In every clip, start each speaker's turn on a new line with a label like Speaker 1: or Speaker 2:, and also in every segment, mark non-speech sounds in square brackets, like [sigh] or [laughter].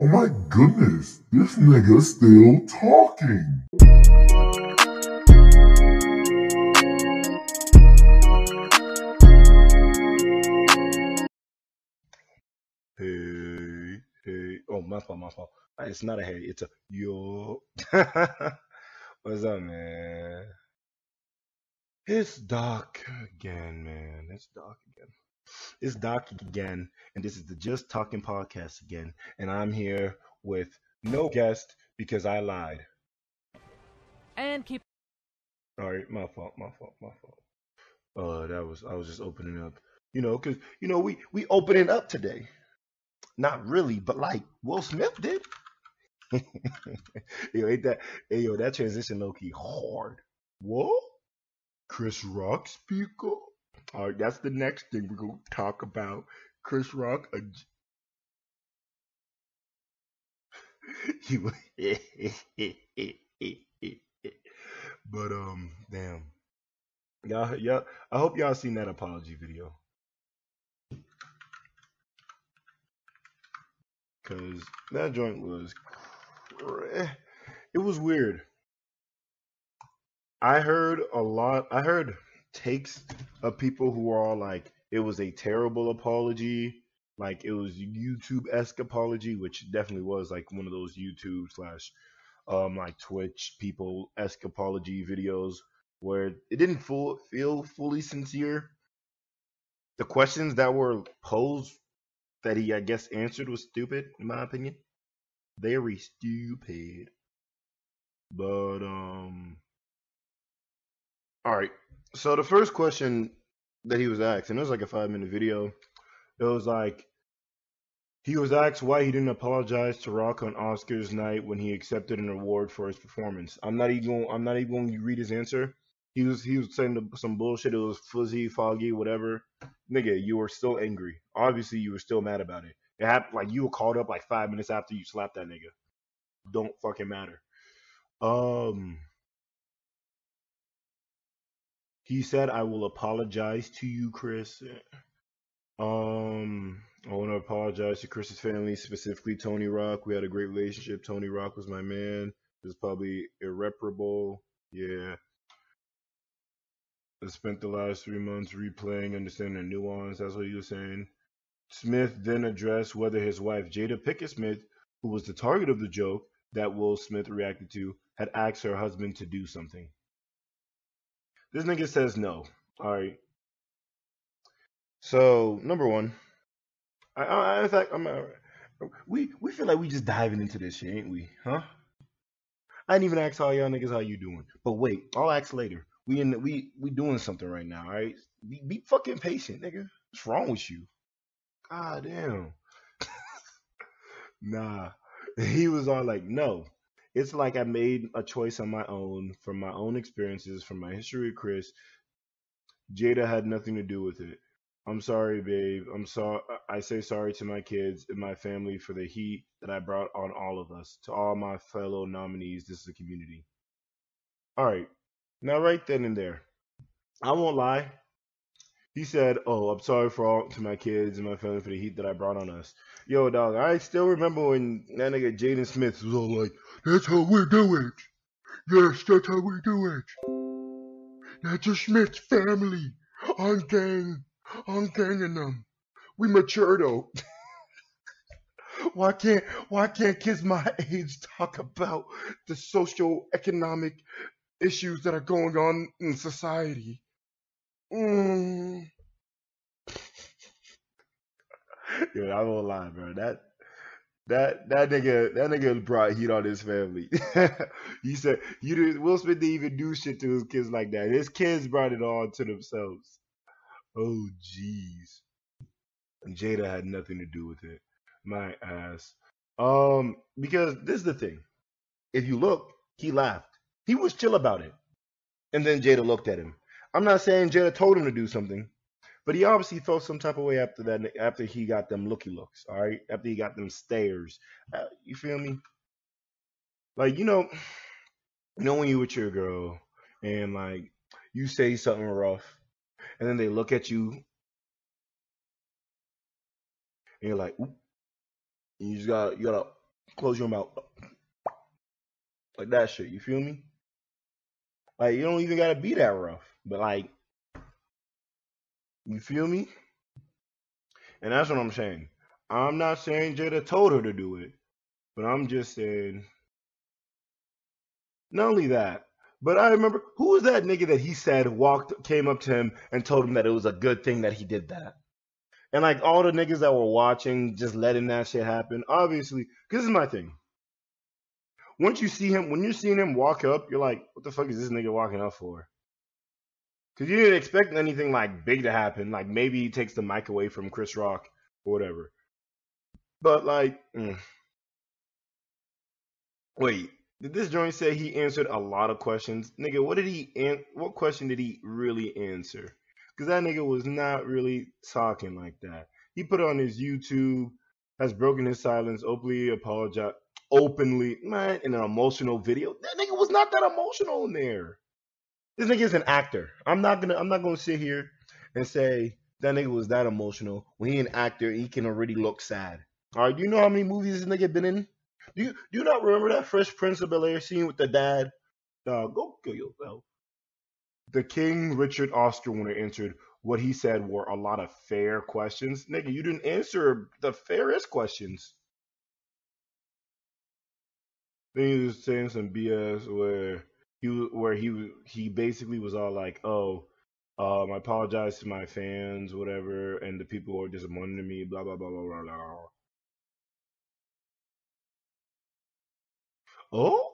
Speaker 1: Oh my goodness, this nigga's still talking.
Speaker 2: Hey, hey. Oh, my fault, my fault. Uh, It's not a hey, it's a yo. [laughs] What's up, man? It's dark again, man. It's dark again. It's Doc again, and this is the Just Talking podcast again. And I'm here with no guest because I lied.
Speaker 3: And keep
Speaker 2: All right, my fault, my fault, my fault. Uh, that was I was just opening up, you know, cause you know we we opening up today. Not really, but like Will Smith did. [laughs] yo, ain't that? Hey, yo, that transition low key hard. What? Chris Rock speaker? All right, that's the next thing we're gonna talk about. Chris Rock. A, [laughs] [laughs] but um, damn, y'all, y'all. I hope y'all seen that apology video, cause that joint was, it was weird. I heard a lot. I heard takes of people who are all like, it was a terrible apology, like it was YouTube esque apology, which definitely was like one of those YouTube slash um like Twitch people esque apology videos where it didn't full, feel fully sincere. The questions that were posed that he I guess answered was stupid in my opinion, very stupid. But um, all right. So the first question that he was asked, and it was like a five minute video. It was like he was asked why he didn't apologize to Rock on Oscars night when he accepted an award for his performance. I'm not even I'm not even going to read his answer. He was he was saying some bullshit. It was fuzzy, foggy, whatever. Nigga, you were still angry. Obviously, you were still mad about it. It happened like you were called up like five minutes after you slapped that nigga. Don't fucking matter. Um, he said, "I will apologize to you, Chris." Um, I want to apologize to Chris's family, specifically Tony Rock. We had a great relationship. Tony Rock was my man. It was probably irreparable. Yeah. I spent the last three months replaying, understanding the nuance. That's what he was saying. Smith then addressed whether his wife, Jada Pinkett Smith, who was the target of the joke that Will Smith reacted to, had asked her husband to do something. This nigga says no. All right. So, number one, I, I in fact, I'm, uh, we we feel like we just diving into this shit, ain't we? Huh? I didn't even ask all y'all niggas how you doing. But wait, I'll ask later. We in the, we we doing something right now, all right? Be, be fucking patient, nigga. What's wrong with you? God damn. [laughs] Nah. [laughs] He was all like, no. It's like I made a choice on my own from my own experiences, from my history with Chris. Jada had nothing to do with it. I'm sorry, babe. I'm sorry. I say sorry to my kids and my family for the heat that I brought on all of us. To all my fellow nominees, this is a community. All right. Now, right then and there, I won't lie. He said, "Oh, I'm sorry for all to my kids and my family for the heat that I brought on us." Yo, dog, I still remember when that nigga Jaden Smith was all like, "That's how we do it. Yes, that's how we do it. That's a Smith family. I'm gang, I'm ganging them. We mature though. [laughs] why can't why can't kids my age talk about the social economic issues that are going on in society?" Mm. Yo, I won't lie, bro. That that that nigga that nigga brought heat on his family. [laughs] he said you didn't Will Smith didn't even do shit to his kids like that. His kids brought it on to themselves. Oh jeez. Jada had nothing to do with it. My ass. Um, because this is the thing. If you look, he laughed. He was chill about it. And then Jada looked at him. I'm not saying Jada told him to do something. But he obviously felt some type of way after that, after he got them looky looks, all right? After he got them stares. Uh, you feel me? Like, you know, you know when you with your girl and like you say something rough and then they look at you and you're like, Oop. You just gotta you gotta close your mouth, like that shit. You feel me? Like you don't even gotta be that rough, but like, you feel me? And that's what I'm saying. I'm not saying Jada told her to do it, but I'm just saying. Not only that, but I remember who was that nigga that he said walked came up to him and told him that it was a good thing that he did that. And like all the niggas that were watching, just letting that shit happen. Obviously, because this is my thing. Once you see him, when you're seeing him walk up, you're like, what the fuck is this nigga walking up for? Because you didn't expect anything like big to happen. Like maybe he takes the mic away from Chris Rock or whatever. But like, mm. wait, did this joint say he answered a lot of questions? Nigga, what did he an- what question did he really answer? Because that nigga was not really talking like that. He put on his YouTube, has broken his silence, openly apologized, openly, man, in an emotional video. That nigga was not that emotional in there. This nigga is an actor. I'm not gonna I'm not gonna sit here and say that nigga was that emotional when he an actor. He can already look sad. All right, do you know how many movies this nigga been in? Do you do you not remember that Fresh Prince of Bel Air scene with the dad? Dog, go kill yourself. The King Richard Oscar winner answered what he said were a lot of fair questions. Nigga, you didn't answer the fairest questions. Then he was saying some BS where he where he he basically was all like, "Oh, um, I apologize to my fans, whatever, and the people who are disappointed in me, blah blah blah blah blah blah." Oh,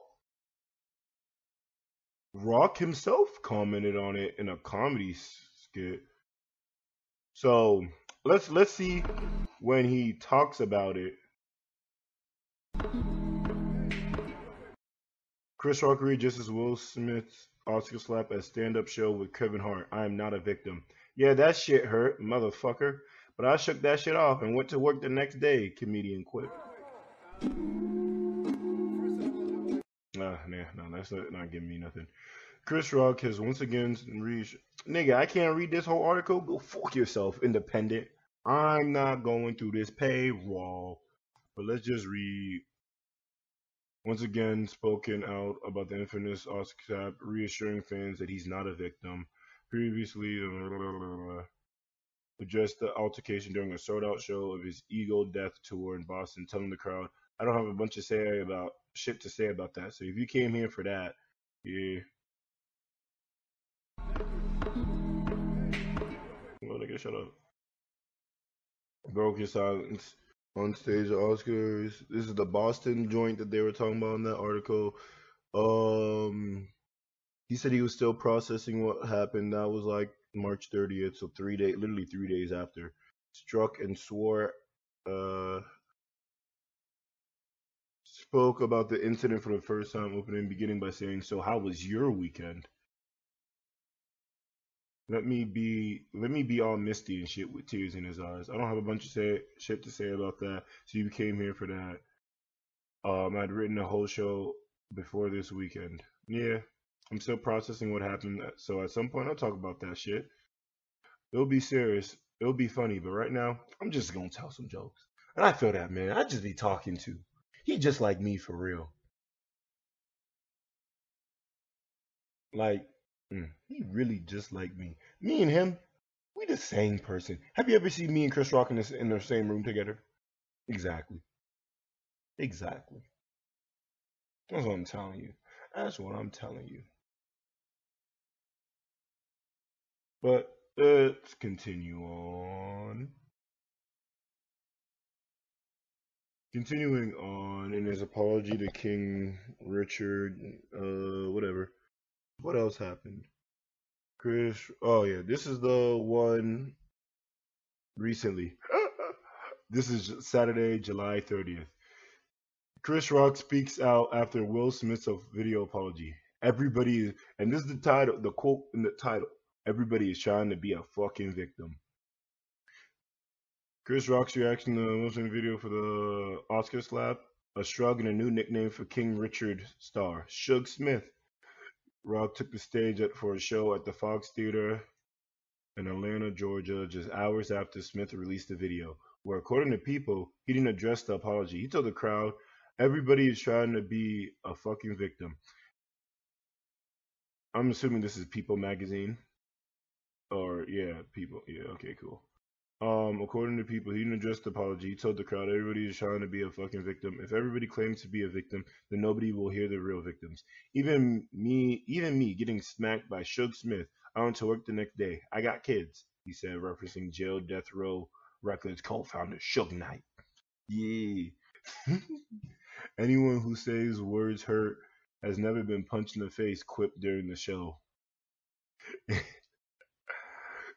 Speaker 2: Rock himself commented on it in a comedy skit. So let's let's see when he talks about it. Chris Rock readjusts Will Smith's Oscar slap at stand-up show with Kevin Hart. I am not a victim. Yeah, that shit hurt, motherfucker. But I shook that shit off and went to work the next day. Comedian quit. Ah, nah, nah, no, that's not, not giving me nothing. Chris Rock has once again reached. Nigga, I can't read this whole article. Go fuck yourself, independent. I'm not going through this paywall. But let's just read. Once again, spoken out about the infamous Oscar reassuring fans that he's not a victim. Previously, uh, addressed the altercation during a sold out show of his Ego Death tour in Boston, telling the crowd, I don't have a bunch of say about shit to say about that. So if you came here for that, yeah. Well, nigga, shut up. Broke his silence on stage at Oscars. This is the Boston joint that they were talking about in that article. Um, he said he was still processing what happened. That was like March 30th, so three days, literally three days after. Struck and swore. Uh, spoke about the incident for the first time opening, beginning by saying, "So how was your weekend?" Let me be let me be all misty and shit with tears in his eyes. I don't have a bunch of say, shit to say about that. So you came here for that. Um, I'd written a whole show before this weekend. Yeah, I'm still processing what happened. So at some point I'll talk about that shit. It'll be serious. It'll be funny. But right now I'm just gonna tell some jokes. And I feel that man. I just be talking to. He just like me for real. Like, mm, he really just like me. Me and him, we the same person. Have you ever seen me and Chris Rock in, in the same room together? Exactly. Exactly. That's what I'm telling you. That's what I'm telling you. But let's continue on. Continuing on in his apology to King Richard, uh, whatever. What else happened? Chris, oh yeah, this is the one recently. [laughs] this is Saturday, July 30th. Chris Rock speaks out after Will Smith's video apology. Everybody and this is the title, the quote in the title. Everybody is trying to be a fucking victim. Chris Rock's reaction to the Wilson video for the Oscar slap, a shrug and a new nickname for King Richard star, Suge Smith. Rock took the stage for a show at the Fox Theater in Atlanta, Georgia, just hours after Smith released the video, where, according to People, he didn't address the apology. He told the crowd, Everybody is trying to be a fucking victim. I'm assuming this is People magazine. Or yeah, People. Yeah, okay, cool. Um, according to people, he didn't address the apology. He told the crowd everybody is trying to be a fucking victim. If everybody claims to be a victim, then nobody will hear the real victims. Even me, even me, getting smacked by Suge Smith. I went to work the next day. I got kids, he said, referencing jail death row records co-founder Suge Knight. Yeah. [laughs] Anyone who says words hurt has never been punched in the face, quipped during the show. [laughs]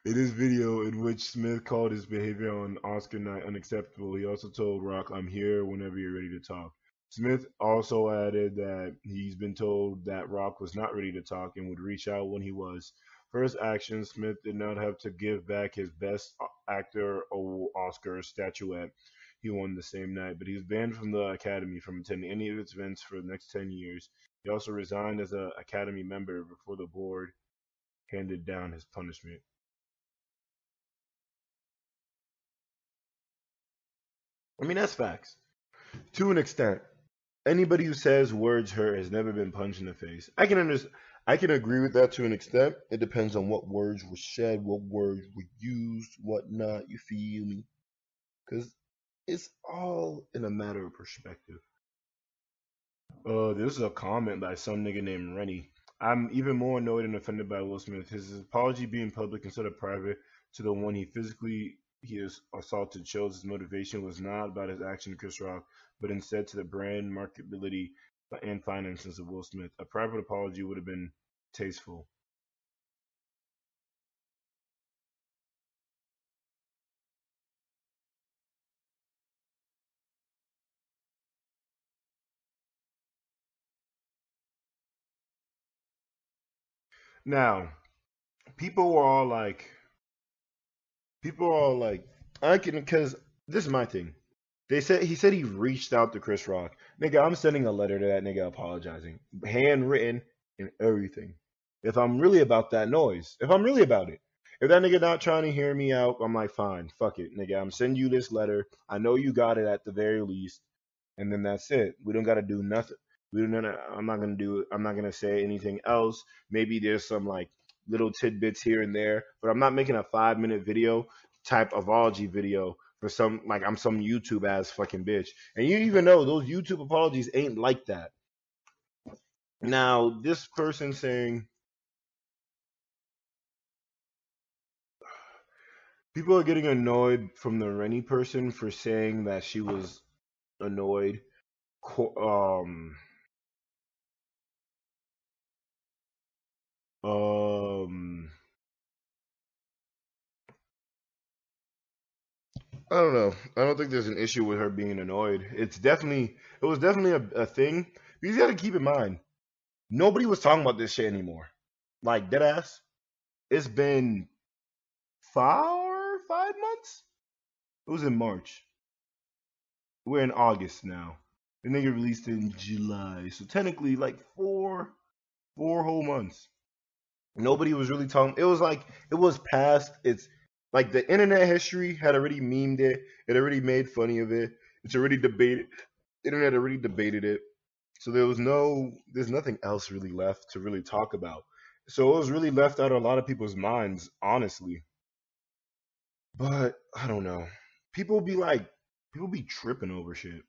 Speaker 2: In his video, in which Smith called his behavior on Oscar night unacceptable, he also told Rock, I'm here whenever you're ready to talk. Smith also added that he's been told that Rock was not ready to talk and would reach out when he was. First action, Smith did not have to give back his Best Actor Oscar statuette he won the same night, but he was banned from the Academy from attending any of its events for the next 10 years. He also resigned as an Academy member before the board handed down his punishment. I mean, that's facts. To an extent. Anybody who says words hurt has never been punched in the face. I can understand. I can agree with that to an extent. It depends on what words were said, what words were used, what not. You feel me? Because it's all in a matter of perspective. Uh, this is a comment by some nigga named Rennie. I'm even more annoyed and offended by Will Smith. His apology being public instead of private to the one he physically he assaulted shows his motivation was not about his action to Chris Rock, but instead to the brand marketability and finances of Will Smith. A private apology would have been tasteful. Now, people were all like, people are like, I can, because this is my thing. They said he said he reached out to Chris Rock. Nigga, I'm sending a letter to that nigga apologizing, handwritten and everything. If I'm really about that noise, if I'm really about it, if that nigga not trying to hear me out, I'm like, fine, fuck it, nigga. I'm sending you this letter. I know you got it at the very least, and then that's it. We don't got to do nothing. We don't. I'm not gonna do. I'm not gonna say anything else. Maybe there's some like little tidbits here and there, but I'm not making a five minute video type apology video for some like I'm some YouTube ass fucking bitch. And you even know those YouTube apologies ain't like that. Now, this person saying people are getting annoyed from the Rennie person for saying that she was annoyed. Um, um, I don't know. I don't think there's an issue with her being annoyed. It's definitely, it was definitely a, a thing. You got to keep in mind, nobody was talking about this shit anymore. Like dead ass. It's been four, five months. It was in March. We're in August now. The nigga released in July, so technically like four, four whole months. Nobody was really talking. It was like it was past its like the internet history had already memed it. It already made funny of it. It's already debated. Internet already debated it. So there was no, there's nothing else really left to really talk about. So it was really left out of a lot of people's minds, honestly. But I don't know. People be like, people be tripping over shit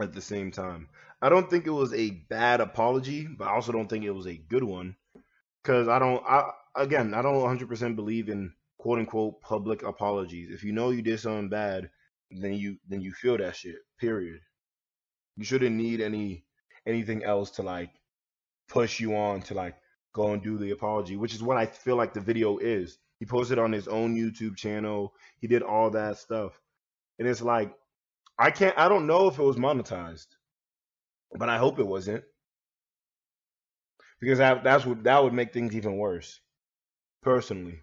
Speaker 2: at the same time. I don't think it was a bad apology, but I also don't think it was a good one. Cause I don't, I again, I don't 100% believe in quote unquote public apologies. If you know you did something bad, then you then you feel that shit. Period. You shouldn't need any anything else to like push you on to like go and do the apology, which is what I feel like the video is. He posted on his own YouTube channel. He did all that stuff. And it's like I can't I don't know if it was monetized. But I hope it wasn't. Because that, that's what that would make things even worse. Personally.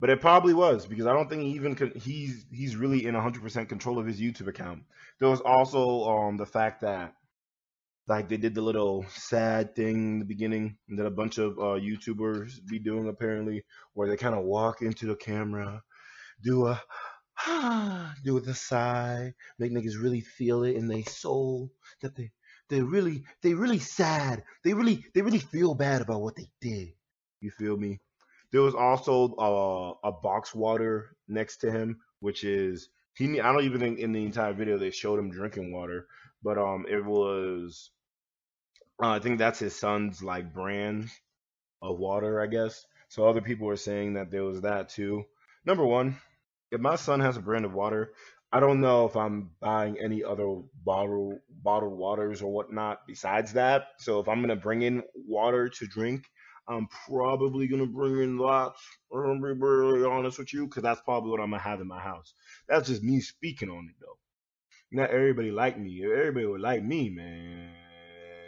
Speaker 2: But it probably was because I don't think he even could, he's he's really in 100% control of his YouTube account. There was also um the fact that like they did the little sad thing in the beginning that a bunch of uh, YouTubers be doing apparently, where they kind of walk into the camera, do a [sighs] do with a sigh, make niggas really feel it in their soul that they they really they really sad. They really they really feel bad about what they did. You feel me? There was also uh, a box water next to him, which is he. I don't even think in the entire video they showed him drinking water, but um, it was. Uh, I think that's his son's like brand of water, I guess. So other people were saying that there was that too. Number one, if my son has a brand of water, I don't know if I'm buying any other bottle bottled waters or whatnot besides that. So if I'm gonna bring in water to drink, I'm probably gonna bring in lots. I'm gonna be really honest with you, because that's probably what I'm gonna have in my house. That's just me speaking on it though. Not everybody like me. If everybody would like me, man,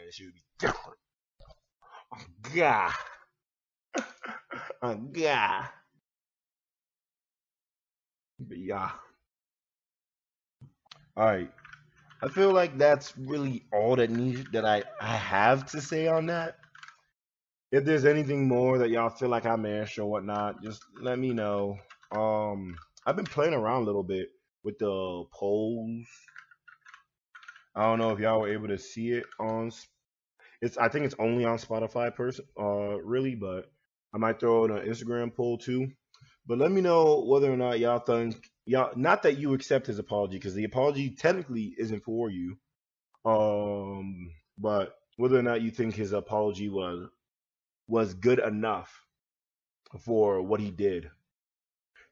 Speaker 2: it should be different. Oh, God. [laughs] oh, God. But yeah. All right. I feel like that's really all that needs that I, I have to say on that. If there's anything more that y'all feel like I missed or whatnot, just let me know. Um, I've been playing around a little bit with the polls. I don't know if y'all were able to see it on. It's I think it's only on Spotify, person. Uh, really, but I might throw in an Instagram poll too. But let me know whether or not y'all think y'all not that you accept his apology because the apology technically isn't for you. Um, but whether or not you think his apology was was good enough for what he did.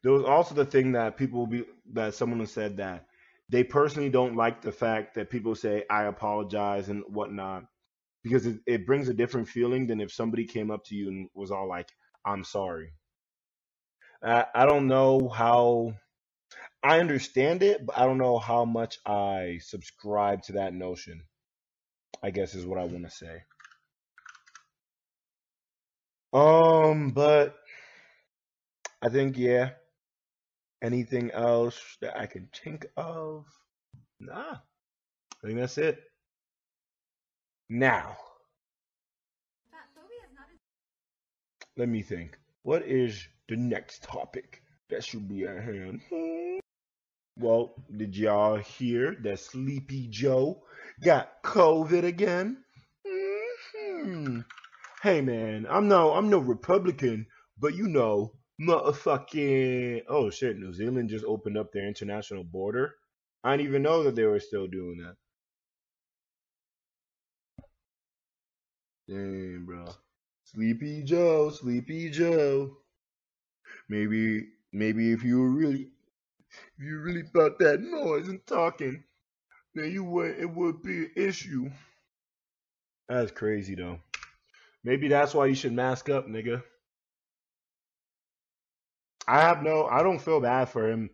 Speaker 2: There was also the thing that people be that someone said that they personally don't like the fact that people say I apologize and whatnot because it, it brings a different feeling than if somebody came up to you and was all like I'm sorry. I, I don't know how I understand it, but I don't know how much I subscribe to that notion. I guess is what I want to say. Um, but I think yeah. Anything else that I can think of? Nah, I think that's it. Now, let me think. What is the next topic that should be at hand? Well, did y'all hear that Sleepy Joe got COVID again? hmm Hey man, I'm no I'm no Republican, but you know, motherfucking oh shit, New Zealand just opened up their international border. I didn't even know that they were still doing that. Damn, bro. Sleepy Joe, Sleepy Joe. Maybe maybe if you were really if you really thought that noise and talking, then you would it would be an issue. That's crazy though. Maybe that's why you should mask up, nigga. I have no I don't feel bad for him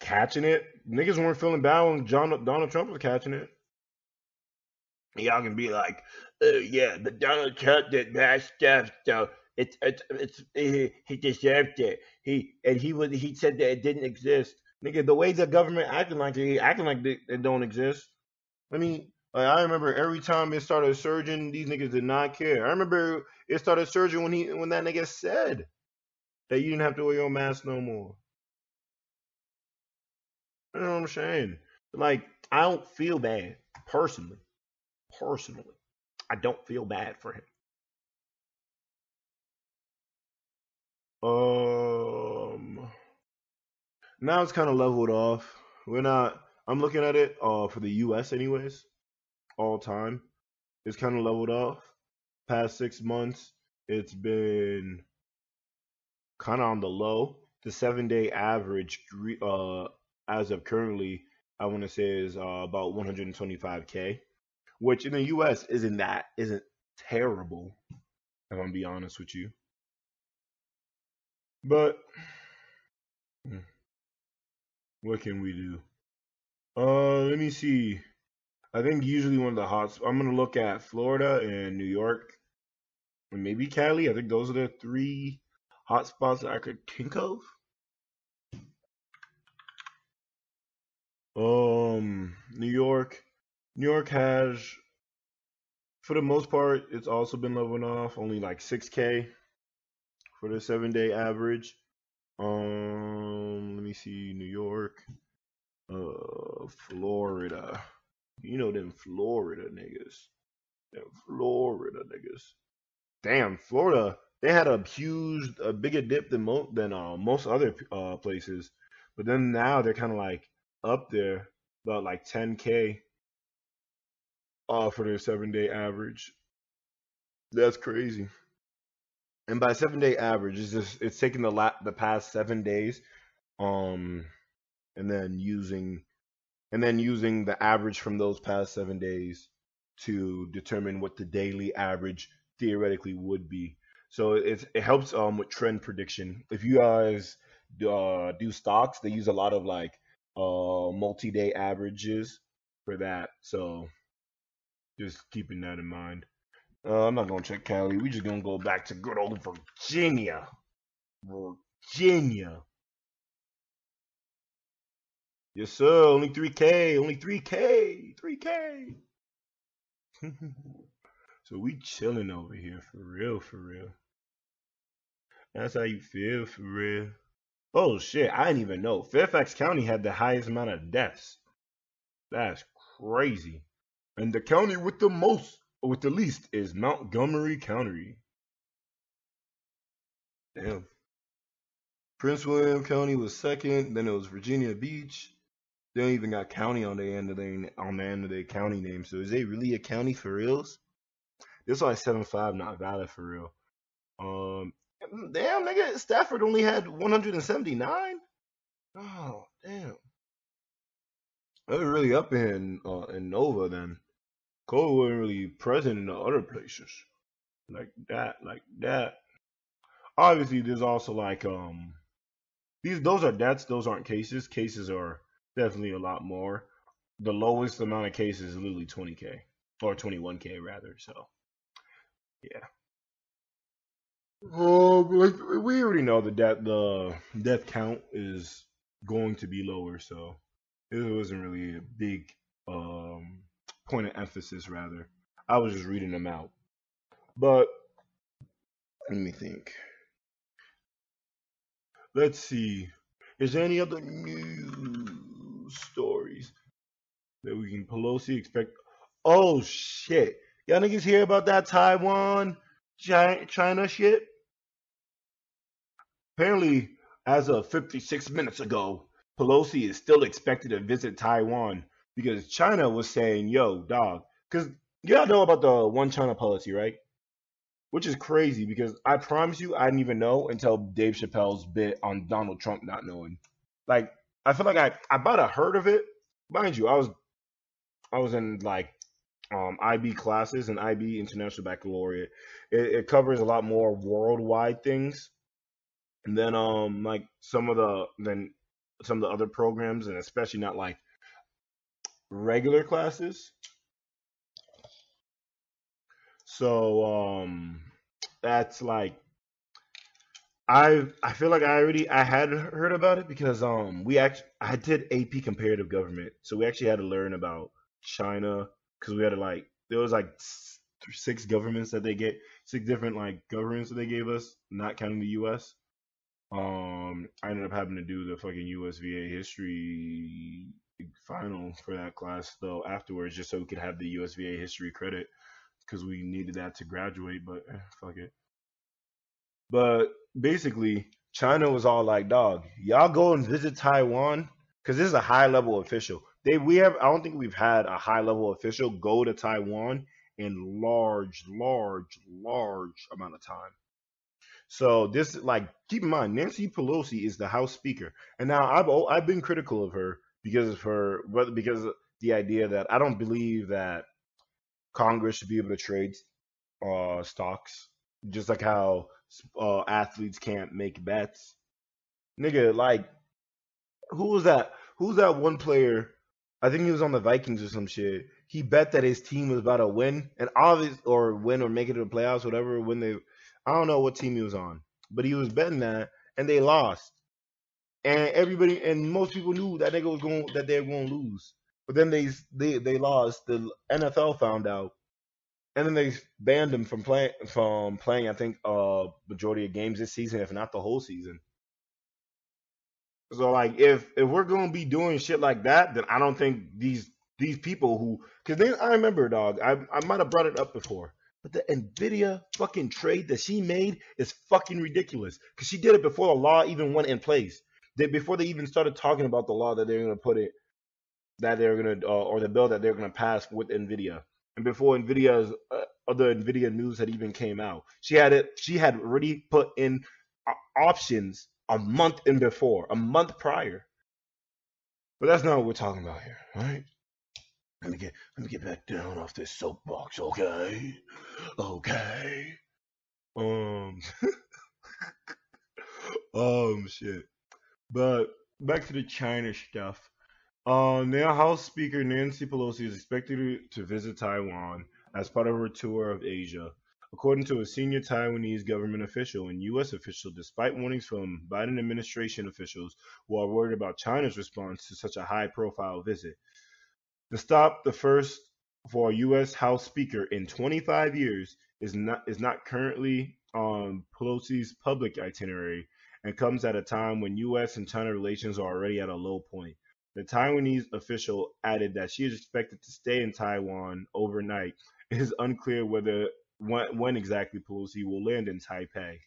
Speaker 2: catching it. Niggas weren't feeling bad when John, Donald Trump was catching it. Y'all can be like, oh yeah, but Donald Trump did bad stuff, so it's it's it's he, he deserved it. He and he was he said that it didn't exist. Nigga, the way the government acting like it, acting like it, don't exist. I mean, like, I remember every time it started surging, these niggas did not care. I remember it started surging when he when that nigga said that you didn't have to wear your mask no more. You know what I'm saying? Like, I don't feel bad personally. Personally, I don't feel bad for him. Um, now it's kind of leveled off. We're not. I'm looking at it uh for the U.S. anyways, all time. It's kind of leveled off. Past six months, it's been kind of on the low. The seven day average, uh, as of currently, I want to say is uh, about 125k, which in the U.S. isn't that isn't terrible. If I'm gonna be honest with you, but hmm, what can we do? Uh, let me see. I think usually one of the hot. Spots I'm gonna look at Florida and New York, and maybe Cali. I think those are the three hot spots that I could think of. Um, New York. New York has, for the most part, it's also been leveling off. Only like 6K for the seven day average. Um, let me see. New York, uh, Florida. You know them Florida niggas. Them Florida niggas. Damn, Florida. They had a huge, a bigger dip than than uh, most other uh places, but then now they're kind of like up there, about like 10k uh for their seven day average. That's crazy. And by seven day average, it's just it's taking the la- the past seven days, um, and then using and then using the average from those past seven days to determine what the daily average theoretically would be. So it it helps um with trend prediction. If you guys uh, do stocks, they use a lot of like uh multi day averages for that. So just keeping that in mind. Uh, I'm not gonna check Cali. We just gonna go back to good old Virginia. Virginia. Yes, sir. Only 3K. Only 3K. 3K. [laughs] so we chilling over here for real, for real. That's how you feel for real. Oh shit, I didn't even know. Fairfax County had the highest amount of deaths. That's crazy. And the county with the most, with the least, is Montgomery County. Damn. Prince William County was second. Then it was Virginia Beach. They don't even got county on the end of their on the end of their county name. So is they really a county for reals? This is why seven five not valid for real. Um, damn nigga, Stafford only had 179. Oh damn, they were really up in uh, in Nova then. Cole wasn't really present in the other places like that, like that. Obviously, there's also like um these those are deaths, those aren't cases. Cases are definitely a lot more. The lowest amount of cases is literally 20k or 21k rather. So yeah. Oh, like we already know that death the death count is going to be lower, so it wasn't really a big um point of emphasis. Rather, I was just reading them out. But let me think. Let's see. Is there any other news stories that we can Pelosi expect? Oh shit! Y'all niggas hear about that Taiwan China shit? Apparently, as of 56 minutes ago, Pelosi is still expected to visit Taiwan because China was saying, "Yo, dog," because y'all know about the one China policy, right? Which is crazy because I promise you, I didn't even know until Dave Chappelle's bit on Donald Trump not knowing. Like, I feel like I I about heard of it. Mind you, I was I was in like um, IB classes and IB International Baccalaureate. It, it covers a lot more worldwide things, and then um like some of the then some of the other programs, and especially not like regular classes. So um that's like I I feel like I already I had heard about it because um we actually I did AP comparative government, so we actually had to learn about China because we had to like there was like six governments that they get six different like governments that they gave us, not counting the U.S. Um, I ended up having to do the fucking USVA history final for that class though afterwards, just so we could have the USVA history credit because we needed that to graduate. But eh, fuck it. But basically, China was all like, "Dog, y'all go and visit Taiwan because this is a high level official. They we have I don't think we've had a high level official go to Taiwan in large, large, large amount of time. So this like keep in mind Nancy Pelosi is the House Speaker, and now I've I've been critical of her because of her because of the idea that I don't believe that Congress should be able to trade uh stocks just like how uh athletes can't make bets. Nigga, like who was that? Who's that one player? I think he was on the Vikings or some shit. He bet that his team was about to win and obvious or win or make it to the playoffs, whatever. When they, I don't know what team he was on, but he was betting that and they lost. And everybody and most people knew that nigga was going that they were going to lose. But then they they they lost. The NFL found out, and then they banned him from playing from playing. I think uh majority of games this season, if not the whole season. So like if if we're gonna be doing shit like that, then I don't think these these people who because then I remember dog, I I might have brought it up before. But the Nvidia fucking trade that she made is fucking ridiculous. Cause she did it before the law even went in place. They, before they even started talking about the law that they're gonna put it that they're gonna uh, or the bill that they're gonna pass with Nvidia. And before Nvidia's uh, other Nvidia news had even came out, she had it. She had already put in uh, options a month in before, a month prior. But that's not what we're talking about here, right? Let me get let me get back down off this soapbox, okay? Okay. Um [laughs] um shit. But back to the China stuff. Uh, now House Speaker Nancy Pelosi is expected to, visit Taiwan as part of her tour of Asia. According to a senior Taiwanese government official and U.S. official, despite warnings from Biden administration officials who are worried about China's response to such a high profile visit, the stop, the first for a U.S. House Speaker in 25 years, is not is not currently on Pelosi's public itinerary and comes at a time when U.S. and China relations are already at a low point. The Taiwanese official added that she is expected to stay in Taiwan overnight. It is unclear whether when, when exactly Pelosi will land in Taipei.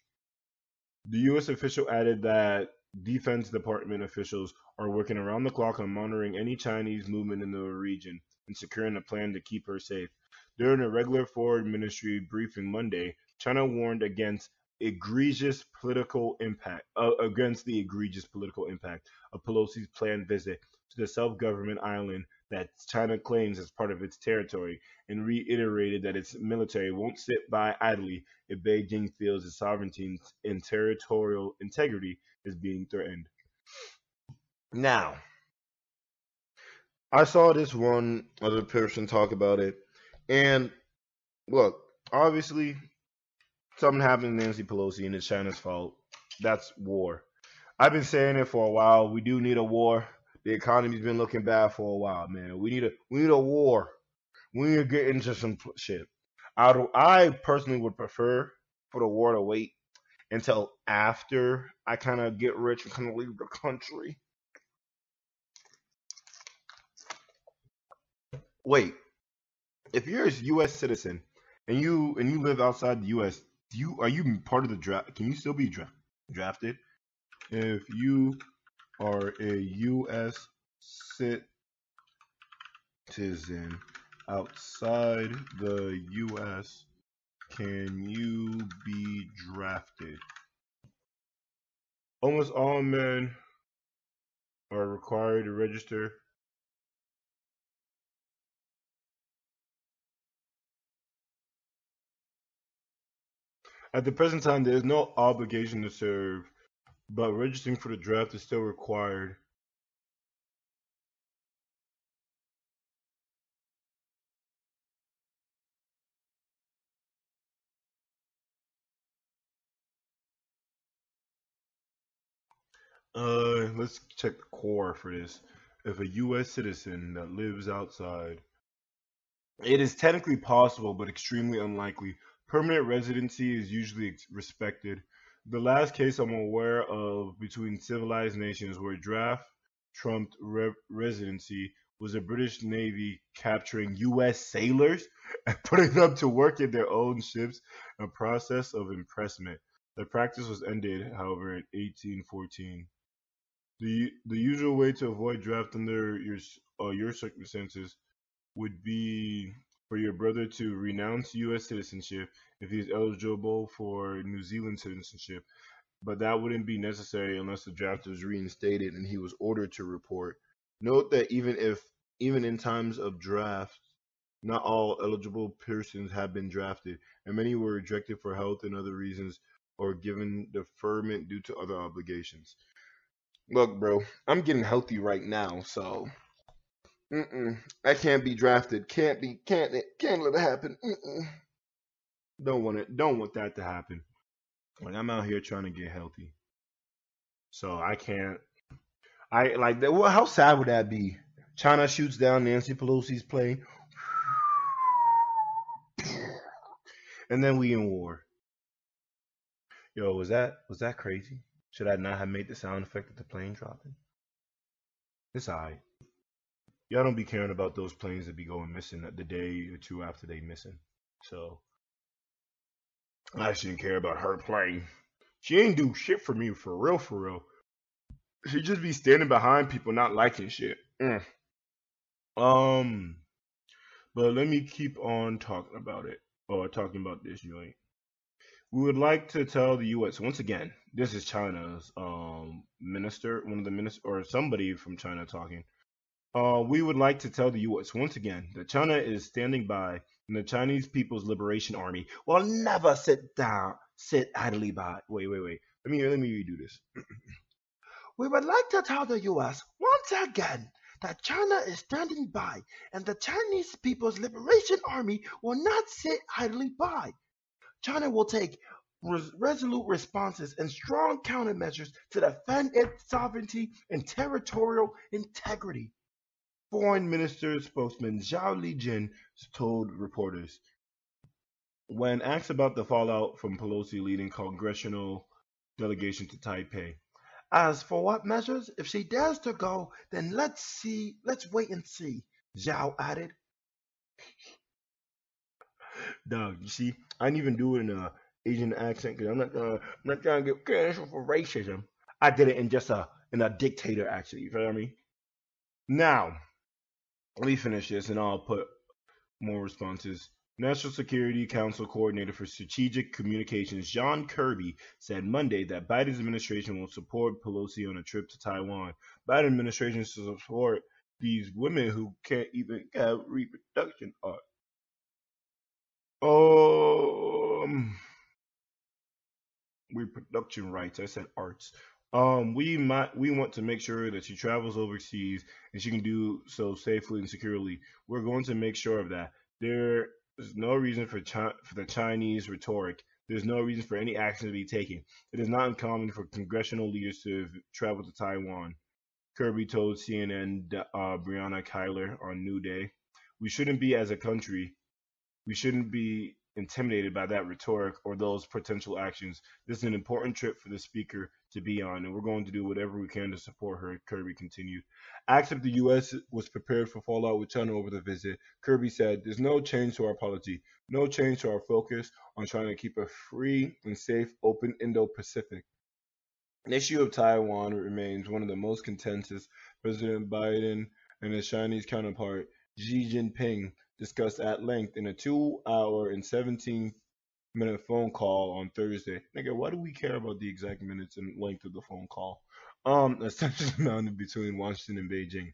Speaker 2: The U.S. official added that Defense Department officials are working around the clock on monitoring any Chinese movement in the region and securing a plan to keep her safe. During a regular foreign ministry briefing Monday, China warned against egregious political impact uh, against the egregious political impact of Pelosi's planned visit to the self-government island that China claims as part of its territory and reiterated that its military won't sit by idly if Beijing feels its sovereignty and territorial integrity is being threatened. Now, I saw this one other person talk about it, and look, obviously, something happened to Nancy Pelosi and it's China's fault. That's war. I've been saying it for a while. We do need a war. The economy's been looking bad for a while, man. We need a we need a war. We need to get into some shit. I I personally would prefer for the war to wait until after I kind of get rich and kind of leave the country. Wait, if you're a U.S. citizen and you and you live outside the U.S., do you are you part of the draft? Can you still be dra- drafted if you are a U.S. citizen outside the U.S. Can you be drafted? Almost all men are required to register At the present time, there is no obligation to serve, but registering for the draft is still required. Uh, let's check the Quora for this. If a U.S. citizen that lives outside, it is technically possible, but extremely unlikely. Permanent residency is usually respected. The last case I'm aware of between civilized nations where draft trumped re- residency was the British Navy capturing U.S. sailors and [laughs] putting them to work in their own ships, a process of impressment. The practice was ended, however, in 1814. The the usual way to avoid draft under your uh, your circumstances would be for your brother to renounce U.S. citizenship if he is eligible for New Zealand citizenship, but that wouldn't be necessary unless the draft was reinstated and he was ordered to report. Note that even if even in times of draft, not all eligible persons have been drafted, and many were rejected for health and other reasons or given deferment due to other obligations. Look, bro, I'm getting healthy right now, so mm-mm, I can't be drafted. Can't be. Can't. Can't let it happen. Mm-mm. Don't want it. Don't want that to happen. Like I'm out here trying to get healthy, so I can't. I like that. Well, how sad would that be? China shoots down Nancy Pelosi's plane, and then we in war. Yo, was that was that crazy? Should I not have made the sound effect of the plane dropping? It's alright. Y'all don't be caring about those planes that be going missing the day or two after they missing. So I shouldn't care about her plane. She ain't do shit for me for real, for real. She just be standing behind people not liking shit. Mm. Um, but let me keep on talking about it or talking about this joint. We would like to tell the U.S. once again. This is China's um minister, one of the minister or somebody from China talking. Uh, we would like to tell the U.S. once again that China is standing by and the Chinese People's Liberation Army will never sit down, sit idly by. Wait, wait, wait. Let me let me redo this. [clears throat] we would like to tell the U.S. once again that China is standing by, and the Chinese People's Liberation Army will not sit idly by. China will take res- resolute responses and strong countermeasures to defend its sovereignty and territorial integrity. Foreign Minister spokesman Zhao Lijian told reporters. When asked about the fallout from Pelosi leading congressional delegation to Taipei, as for what measures, if she dares to go, then let's see, let's wait and see, Zhao added. Dog, you see, I didn't even do it in a Asian accent because I'm not gonna, I'm not trying to get canceled for racism. I did it in just a in a dictator accent. You feel me? Now, let me finish this, and I'll put more responses. National Security Council Coordinator for Strategic Communications John Kirby said Monday that Biden's administration will support Pelosi on a trip to Taiwan. Biden administration support these women who can't even have reproduction art. Um, reproduction rights. I said arts. Um, we might we want to make sure that she travels overseas and she can do so safely and securely. We're going to make sure of that. There is no reason for Chi- for the Chinese rhetoric. There's no reason for any action to be taken. It is not uncommon for congressional leaders to travel to Taiwan. Kirby told CNN uh, Brianna Keilar on New Day, "We shouldn't be as a country. We shouldn't be intimidated by that rhetoric or those potential actions. This is an important trip for the speaker to be on, and we're going to do whatever we can to support her, Kirby continued. Asked if the U.S. was prepared for fallout with China over the visit, Kirby said, There's no change to our policy, no change to our focus on trying to keep a free and safe, open Indo Pacific. The issue of Taiwan remains one of the most contentious. President Biden and his Chinese counterpart, Xi Jinping, discussed at length in a two hour and 17 minute phone call on Thursday. Nigga, why do we care about the exact minutes and length of the phone call? Um, [laughs] essentially mounted between Washington and Beijing.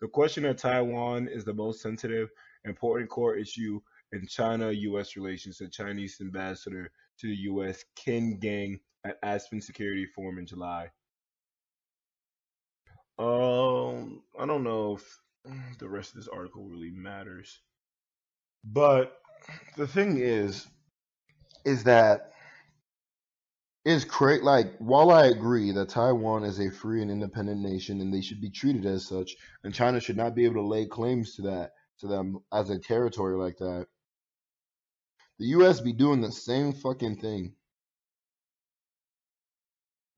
Speaker 2: The question of Taiwan is the most sensitive, important core issue in China-U.S. relations. The Chinese ambassador to the U.S. Qin Gang at Aspen Security Forum in July. Um, I don't know if the rest of this article really matters. But the thing is, is that it's great. Like, while I agree that Taiwan is a free and independent nation and they should be treated as such, and China should not be able to lay claims to that to them as a territory like that, the U.S. be doing the same fucking thing.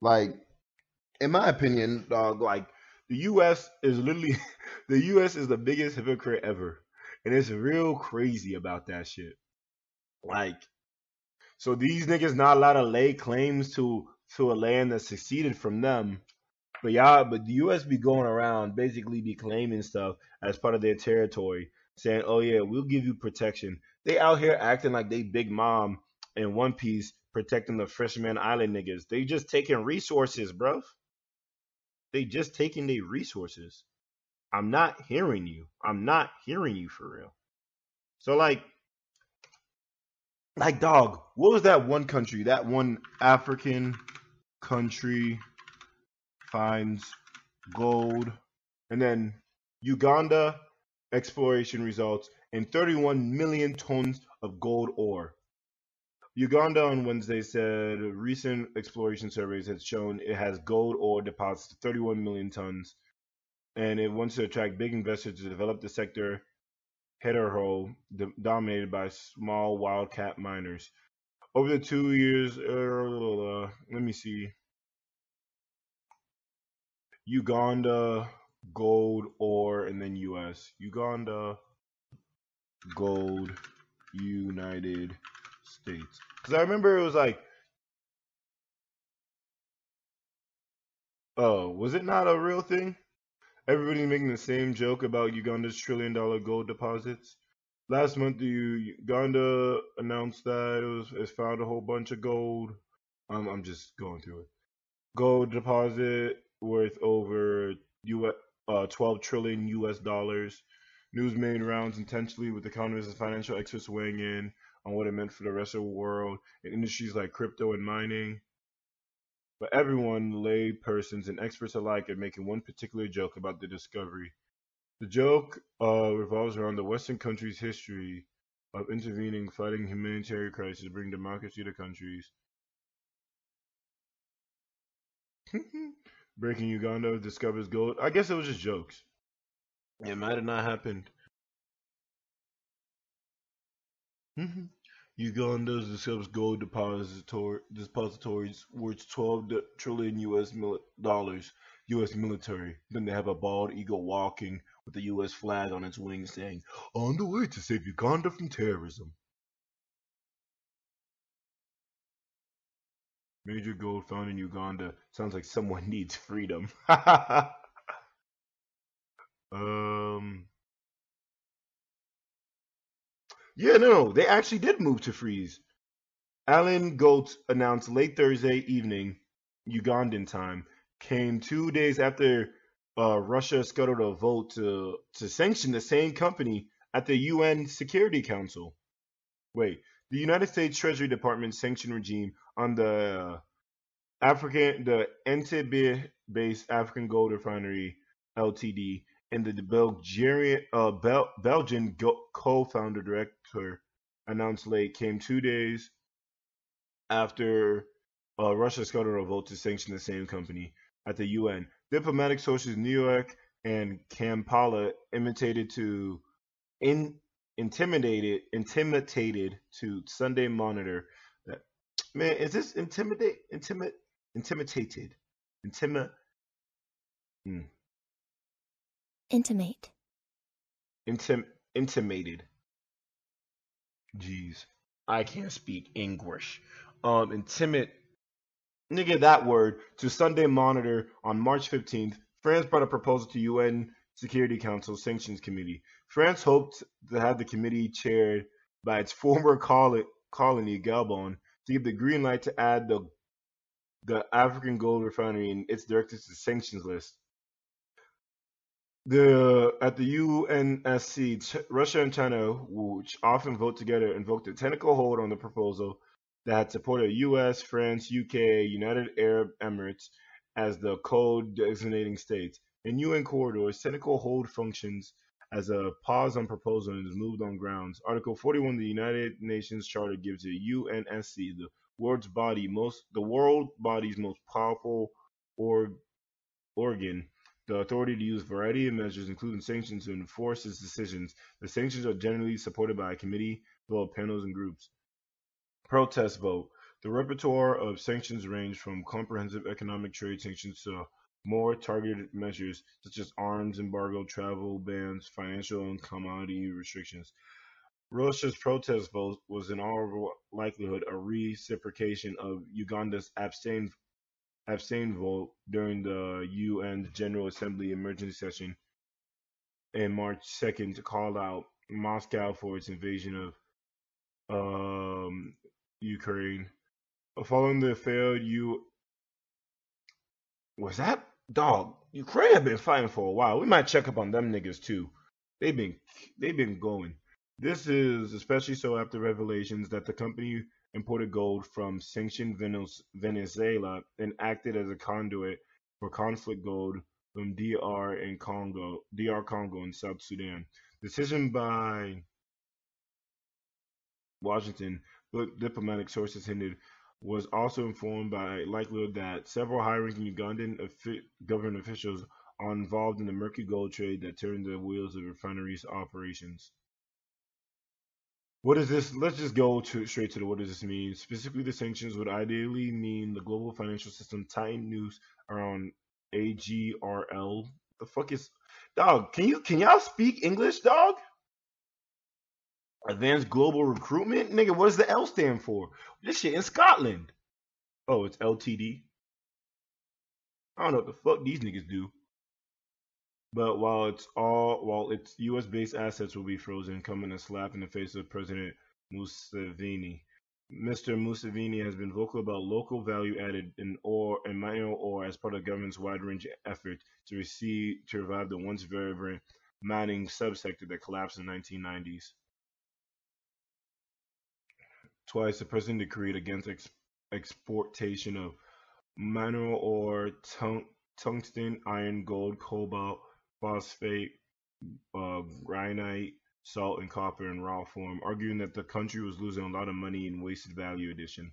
Speaker 2: Like, in my opinion, dog, like the U.S. is literally [laughs] the U.S. is the biggest hypocrite ever and it's real crazy about that shit. Like, so these niggas not allowed to lay claims to to a land that seceded from them. But y'all, but the U.S. be going around basically be claiming stuff as part of their territory, saying, "Oh yeah, we'll give you protection." They out here acting like they big mom in One Piece protecting the Fishman Island niggas. They just taking resources, bruv. They just taking their resources. I'm not hearing you. I'm not hearing you for real. So like like dog, what was that one country? That one African country finds gold and then Uganda exploration results in 31 million tons of gold ore. Uganda on Wednesday said recent exploration surveys had shown it has gold ore deposits 31 million tons and it wants to attract big investors to develop the sector hitherto dominated by small wildcat miners. Over the two years, uh, let me see. Uganda, gold, or and then U.S. Uganda, gold, United States. Because I remember it was like, oh, was it not a real thing? Everybody's making the same joke about Uganda's trillion dollar gold deposits. Last month, the Uganda announced that it was it's found a whole bunch of gold. I'm I'm just going through it. Gold deposit worth over U uh 12 trillion U.S. dollars. News made rounds intentionally with economists and financial experts weighing in on what it meant for the rest of the world in industries like crypto and mining. But everyone, lay persons and experts alike, are making one particular joke about the discovery. The joke uh, revolves around the Western country's history of intervening, fighting humanitarian crises, bringing democracy to countries. [laughs] Breaking Uganda discovers gold. I guess it was just jokes. It might have not happened. [laughs] Uganda discovers gold depository, depositories worth 12 trillion U.S. Mil- dollars. U.S. military. Then they have a bald eagle walking with the U.S. flag on its wings, saying, "On the way to save Uganda from terrorism." Major gold found in Uganda. Sounds like someone [laughs] needs freedom. [laughs] um. Yeah, no, they actually did move to freeze. Alan Goldt announced late Thursday evening, Ugandan time, came two days after uh, Russia scuttled a vote to to sanction the same company at the UN Security Council. Wait, the United States Treasury Department sanctioned regime on the African, the Entebbe-based African Gold Refinery Ltd. and the Belgian, uh, Bel- Belgian co-founder director announced late came two days after uh, Russia scuttled a vote to sanction the same company at the UN. Diplomatic sources in New York and Kampala imitated to in intimidated intimidated to Sunday Monitor that man is this intimidate intimate intimidated intimate hmm.
Speaker 4: Intimate.
Speaker 2: intim intimated jeez I can't speak English um intimate nigga that word to Sunday Monitor on March 15th France brought a proposal to UN Security Council Sanctions Committee. France hoped to have the committee chaired by its former colony, Gabon to give the green light to add the the African gold refinery and its directors to the sanctions list. The at the UNSC, Russia and China, which often vote together, invoked a technical hold on the proposal that supported U.S., France, UK, United Arab Emirates as the code designating states. In UN corridors, technical hold functions as a pause on proposal and is moved on grounds. Article 41 of the United Nations Charter gives the UNSC, the world's body, most the world body's most powerful org, organ, the authority to use a variety of measures, including sanctions, to enforce its decisions. The sanctions are generally supported by a committee, of panels, and groups. Protest vote. The repertoire of sanctions range from comprehensive economic trade sanctions to more targeted measures such as arms embargo, travel bans, financial and commodity restrictions. Russia's protest vote was in all likelihood a reciprocation of Uganda's abstain abstain vote during the UN General Assembly emergency session in March 2nd to call out Moscow for its invasion of um, Ukraine. Following the failed U was that dog? Ukraine have been fighting for a while. We might check up on them niggas too. They've been they've been going. This is especially so after revelations that the company imported gold from sanctioned Venezuela and acted as a conduit for conflict gold from DR and Congo, DR Congo and South Sudan. Decision by Washington, but diplomatic sources hinted, was also informed by likelihood that several high-ranking Ugandan government officials are involved in the murky gold trade that turned the wheels of refineries operations. What does this? Let's just go to straight to the. What does this mean? Specifically, the sanctions would ideally mean the global financial system tighten noose around A G R L. The fuck is dog? Can you can y'all speak English, dog? Advanced Global Recruitment, nigga. What does the L stand for? This shit in Scotland. Oh, it's LTD. I don't know what the fuck these niggas do. But while it's all while its U.S. based assets will be frozen, coming a slap in the face of President Museveni. Mr. Museveni has been vocal about local value added in ore and mineral ore as part of government's wide-ranging effort to receive to revive the once vibrant mining subsector that collapsed in the 1990s. Twice, the president decreed against ex- exportation of mineral ore, tung- tungsten, iron, gold, cobalt, phosphate, uh, granite, salt, and copper in raw form, arguing that the country was losing a lot of money in wasted value addition.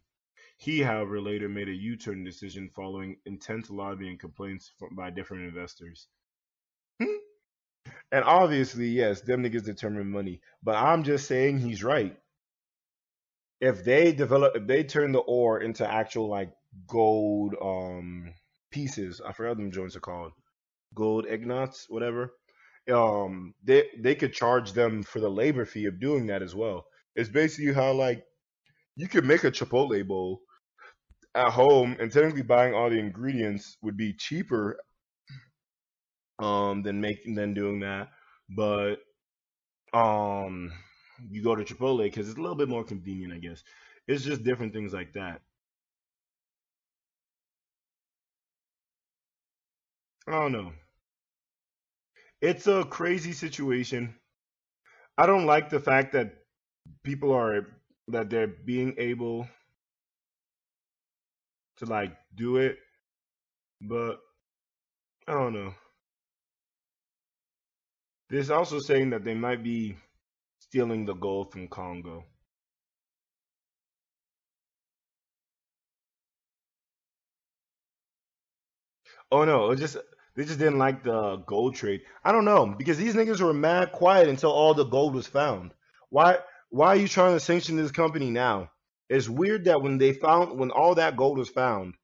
Speaker 2: He, however, later made a U-turn decision following intense lobbying complaints from, by different investors. Hmm. And obviously, yes, them niggas determine money. But I'm just saying he's right. If they develop, if they turn the ore into actual like gold um pieces, I forgot them joints are called, gold ignots, whatever. Um, they they could charge them for the labor fee of doing that as well. It's basically how like you could make a Chipotle bowl at home, and technically buying all the ingredients would be cheaper um than making than doing that. But um, you go to Chipotle because it's a little bit more convenient, I guess. It's just different things like that. I don't know. It's a crazy situation. I don't like the fact that people are that they're being able to like do it, but I don't know. There's also saying that they might be stealing the gold from Congo. Oh no, just they just didn't like the gold trade. I don't know because these niggas were mad quiet until all the gold was found. Why? Why are you trying to sanction this company now? It's weird that when they found when all that gold was found,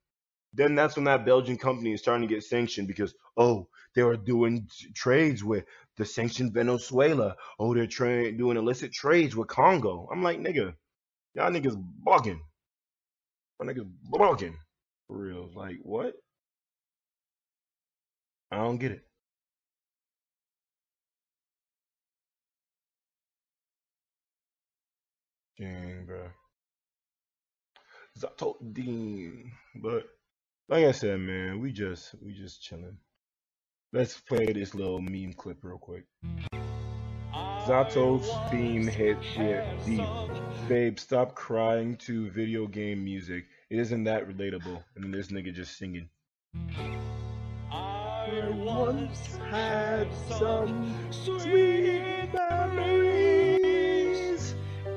Speaker 2: then that's when that Belgian company is starting to get sanctioned because oh they were doing trades with the sanctioned Venezuela. Oh they're tra- doing illicit trades with Congo. I'm like nigga, y'all niggas bugging. Y'all niggas bugging for real. Like what? I don't get it. Dang, bro. Zato Dean. But like I said, man, we just we just chilling. Let's play this little meme clip real quick. Zato's theme hit hit deep. Babe, stop crying to video game music. It isn't that relatable. And then this nigga just singing. I once had some sweet memories.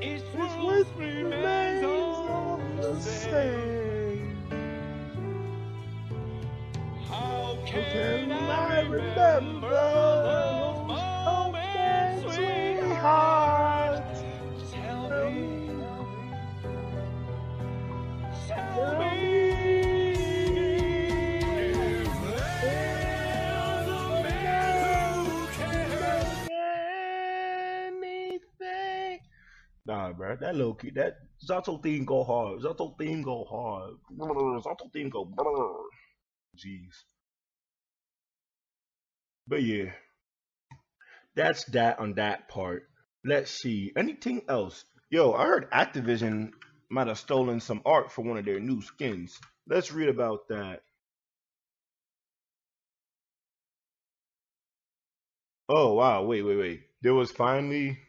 Speaker 2: It was remains all the same. How can I remember Bro, that low key, that Zato theme go hard. Zato theme go hard. Zato theme go. Jeez. But yeah, that's that on that part. Let's see. Anything else? Yo, I heard Activision might have stolen some art for one of their new skins. Let's read about that. Oh wow, wait, wait, wait. There was finally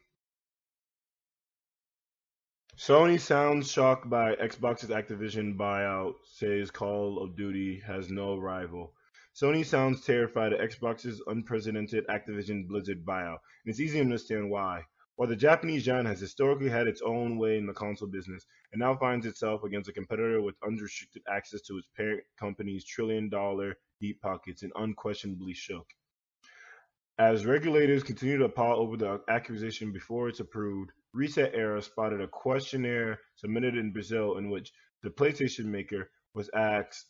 Speaker 2: Sony sounds shocked by Xbox's Activision buyout, says Call of Duty has no rival. Sony sounds terrified at Xbox's unprecedented Activision Blizzard buyout, and it's easy to understand why. While the Japanese giant has historically had its own way in the console business, it now finds itself against a competitor with unrestricted access to its parent company's trillion dollar deep pockets and unquestionably shook. As regulators continue to paw over the acquisition before it's approved, ResetEra spotted a questionnaire submitted in Brazil in which the PlayStation maker was asked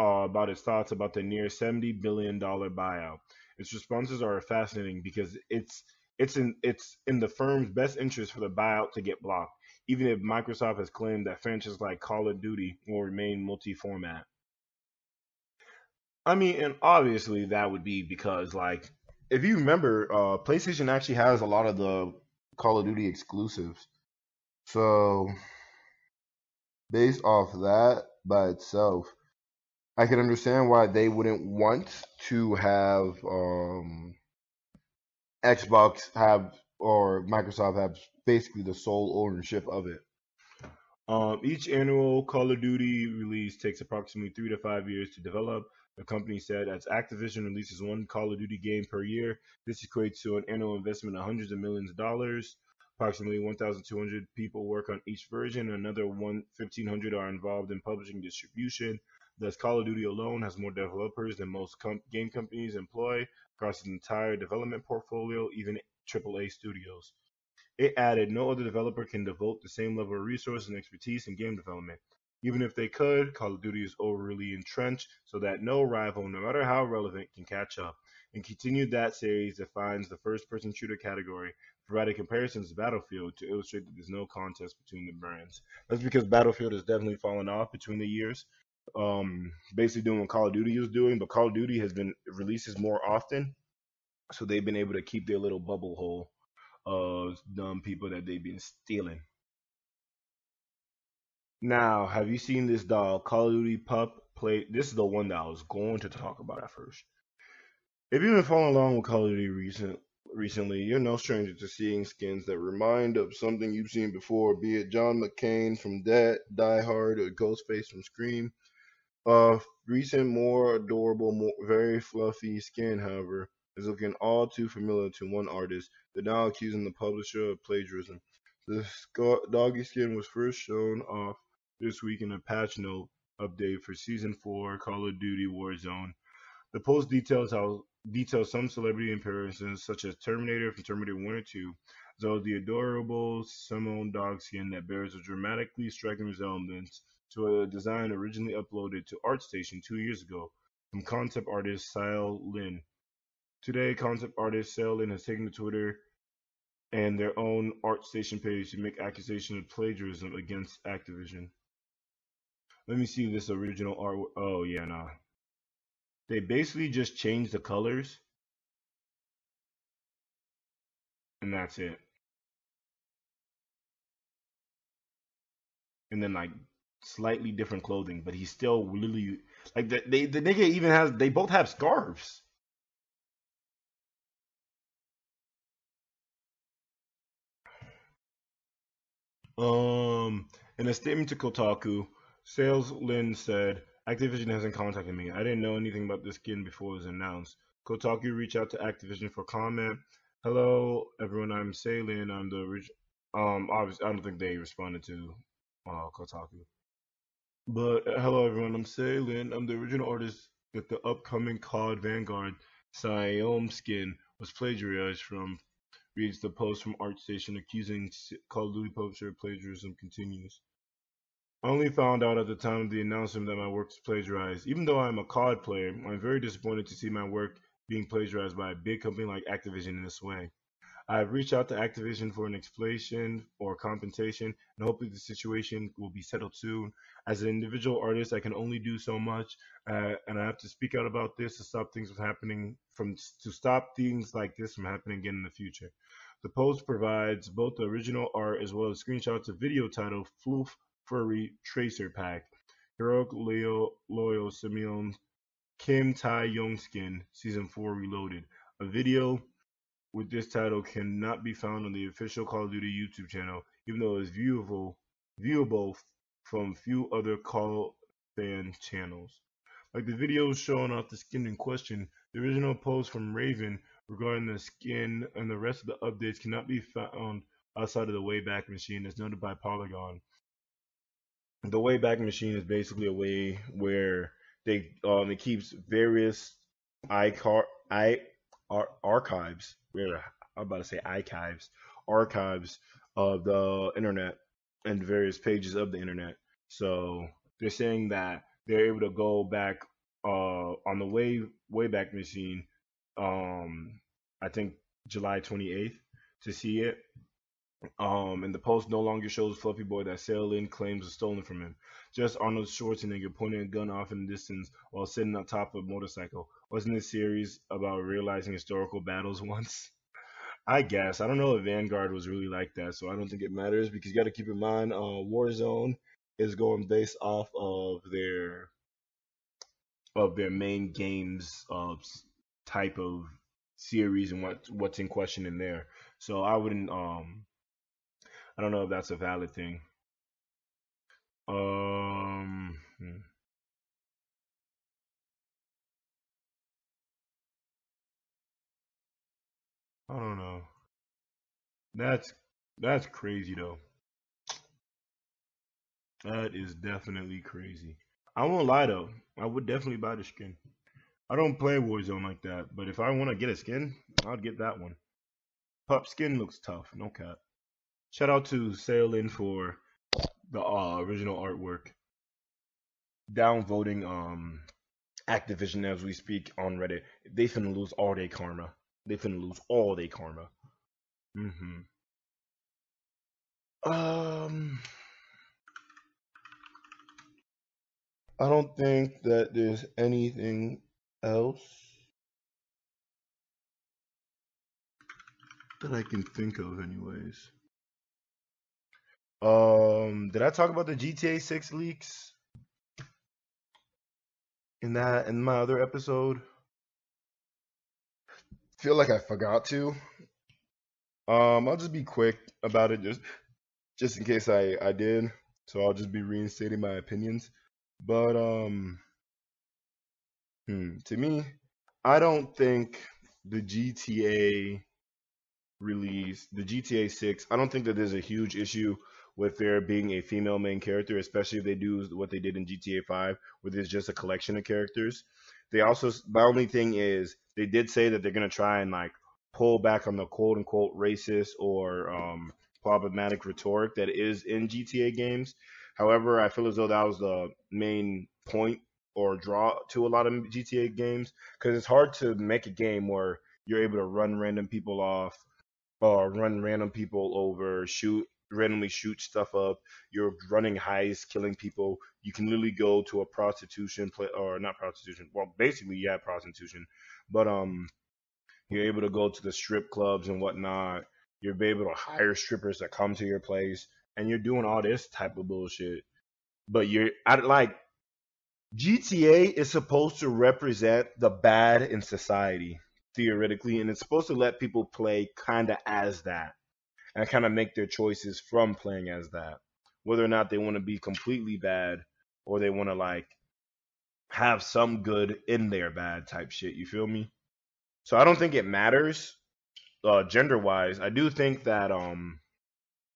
Speaker 2: uh, about its thoughts about the near $70 billion buyout. Its responses are fascinating because it's it's in it's in the firm's best interest for the buyout to get blocked, even if Microsoft has claimed that franchises like Call of Duty will remain multi-format. I mean, and obviously that would be because like if you remember, uh, PlayStation actually has a lot of the Call of Duty exclusives. So based off that by itself, I can understand why they wouldn't want to have um, Xbox have or Microsoft have basically the sole ownership of it. Um, each annual Call of Duty release takes approximately three to five years to develop. The company said as Activision releases one Call of Duty game per year, this equates to an annual investment of hundreds of millions of dollars. Approximately 1,200 people work on each version. Another 1,500 are involved in publishing distribution. Thus, Call of Duty alone has more developers than most com- game companies employ across its entire development portfolio, even AAA studios. It added, no other developer can devote the same level of resources and expertise in game development. Even if they could, Call of Duty is overly entrenched so that no rival, no matter how relevant, can catch up. And continued that series defines the first person shooter category, providing comparisons to Battlefield to illustrate that there's no contest between the brands. That's because Battlefield has definitely fallen off between the years. Um, basically doing what Call of Duty is doing, but Call of Duty has been releases more often, so they've been able to keep their little bubble hole of dumb people that they've been stealing. Now, have you seen this dog, Call of Duty Pup play? This is the one that I was going to talk about at first. If you've been following along with Call of Duty recent, recently, you're no stranger to seeing skins that remind of something you've seen before, be it John McClane from Dead, Die Hard, or Ghostface from Scream. Uh, recent, more adorable, more, very fluffy skin, however, is looking all too familiar to one artist, the now accusing the publisher of plagiarism. The doggy skin was first shown off this week in a patch note update for Season 4 Call of Duty Warzone. The post details how details some celebrity appearances, such as Terminator from Terminator 1 or 2, as well as the adorable Simone dog skin that bears a dramatically striking resemblance to a design originally uploaded to ArtStation two years ago from concept artist Sile Lin. Today, concept artist Sile Lin has taken to Twitter and their own ArtStation page to make accusations of plagiarism against Activision. Let me see this original art. Oh yeah, nah. They basically just changed the colors, and that's it. And then like slightly different clothing, but he's still really like the they the nigga even has they both have scarves. Um, in a statement to Kotaku, Sales Lin said, Activision hasn't contacted me. I didn't know anything about this skin before it was announced. Kotaku reached out to Activision for comment. Hello, everyone. I'm Salen. I'm the original. Um, obviously, I don't think they responded to uh, Kotaku. But uh, hello, everyone. I'm Salen. I'm the original artist that the upcoming COD Vanguard Siom skin was plagiarized from. Reads the post from ArtStation accusing Call of Duty publisher plagiarism continues. I only found out at the time of the announcement that my work was plagiarized. Even though I'm a COD player, I'm very disappointed to see my work being plagiarized by a big company like Activision in this way. I have reached out to Activision for an explanation or compensation, and hopefully the situation will be settled soon. As an individual artist, I can only do so much, uh, and I have to speak out about this to stop things from happening from to stop things like this from happening again in the future. The post provides both the original art as well as screenshots of video titled "Floof Furry Tracer Pack, Heroic Leo, Loyal Simeon Kim Tai Youngskin Season 4 Reloaded. A video with this title cannot be found on the official Call of Duty YouTube channel, even though it is viewable viewable from few other Call fan channels. Like the videos showing off the skin in question, the original post from Raven regarding the skin and the rest of the updates cannot be found outside of the Wayback Machine as noted by Polygon. The Wayback Machine is basically a way where they um it keeps various iCar i ar- archives. Where I'm about to say archives, archives of the internet and various pages of the internet. So they're saying that they're able to go back uh on the way Wayback Machine. Um, I think July 28th to see it. Um, and the post no longer shows Fluffy Boy that Sail Lin claims was stolen from him. Just Arnold Schwarzenegger pointing a gun off in the distance while sitting on top of a motorcycle. Wasn't this series about realizing historical battles [laughs] once? I guess. I don't know if Vanguard was really like that, so I don't think it matters because you got to keep in mind uh, Warzone is going based off of their of their main games uh, type of series and what what's in question in there. So I wouldn't um I don't know if that's a valid thing. Um hmm. I don't know. That's that's crazy though. That is definitely crazy. I won't lie though. I would definitely buy the skin. I don't play Warzone like that, but if I want to get a skin, I'd get that one. Pup skin looks tough, no cap. Shout out to Sail In for the uh, original artwork. Downvoting um Activision as we speak on Reddit. They finna lose all their karma. They finna lose all their karma. Mm-hmm. Um I don't think that there's anything else that I can think of anyways. Um did I talk about the GTA 6 leaks in that in my other episode? Feel like I forgot to. Um I'll just be quick about it just just in case I I did. So I'll just be reinstating my opinions. But um Hmm. To me, I don't think the GTA release, the GTA 6, I don't think that there's a huge issue with there being a female main character, especially if they do what they did in GTA 5, where there's just a collection of characters. They also, my only thing is, they did say that they're going to try and like pull back on the quote unquote racist or um, problematic rhetoric that is in GTA games. However, I feel as though that was the main point or draw to a lot of GTA games because it's hard to make a game where you're able to run random people off or run random people over, shoot randomly shoot stuff up. You're running heists, killing people. You can literally go to a prostitution play or not prostitution. Well, basically, yeah, prostitution, but um, you're able to go to the strip clubs and whatnot. You're able to hire strippers that come to your place, and you're doing all this type of bullshit. But you're I like GTA is supposed to represent the bad in society, theoretically, and it's supposed to let people play kind of as that and kind of make their choices from playing as that. Whether or not they want to be completely bad or they want to like have some good in their bad type shit. You feel me? So I don't think it matters uh, gender wise. I do think that um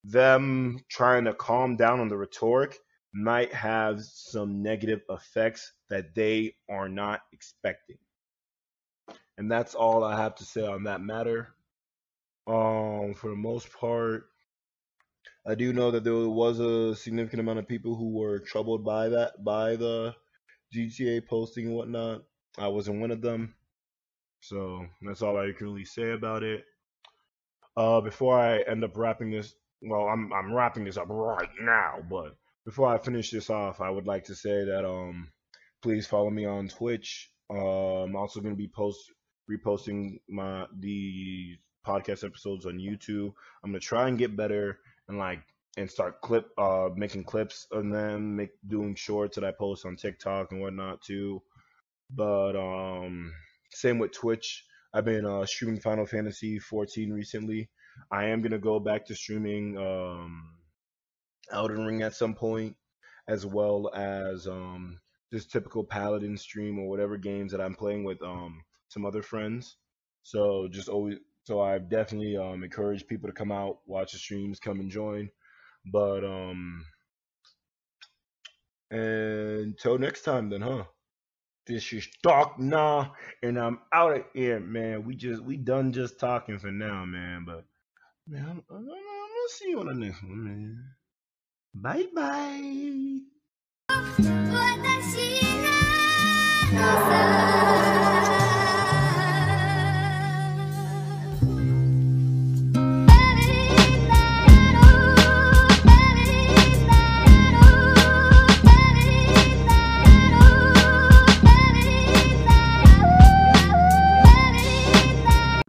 Speaker 2: them trying to calm down on the rhetoric might have some negative effects that they are not expecting. And that's all I have to say on that matter. Um, for the most part, I do know that there was a significant amount of people who were troubled by that, by the GTA posting and whatnot. I wasn't one of them. So that's all I can really say about it. Uh, before I end up wrapping this, well, I'm I'm wrapping this up right now, but before I finish this off, I would like to say that um, please follow me on Twitch. Uh, I'm also going to be post reposting my the podcast episodes on YouTube. I'm gonna try and get better and like and start clip uh making clips and then make doing shorts that I post on TikTok and whatnot too. But um, same with Twitch. I've been uh, streaming Final Fantasy 14 recently. I am gonna go back to streaming um Elden Ring at some point, as well as um, just typical Paladin stream or whatever games that I'm playing with um, some other friends. So just always, so I've definitely um, encouraged people to come out, watch the streams, come and join. But um, until next time, then, huh? This is Doc Nah, and I'm out of here, man. We just we done just talking for now, man. But man, I'm, I'm, I'm gonna see you on the next one, man. Bye bye.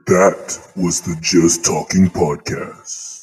Speaker 1: That was the Just Talking Podcast.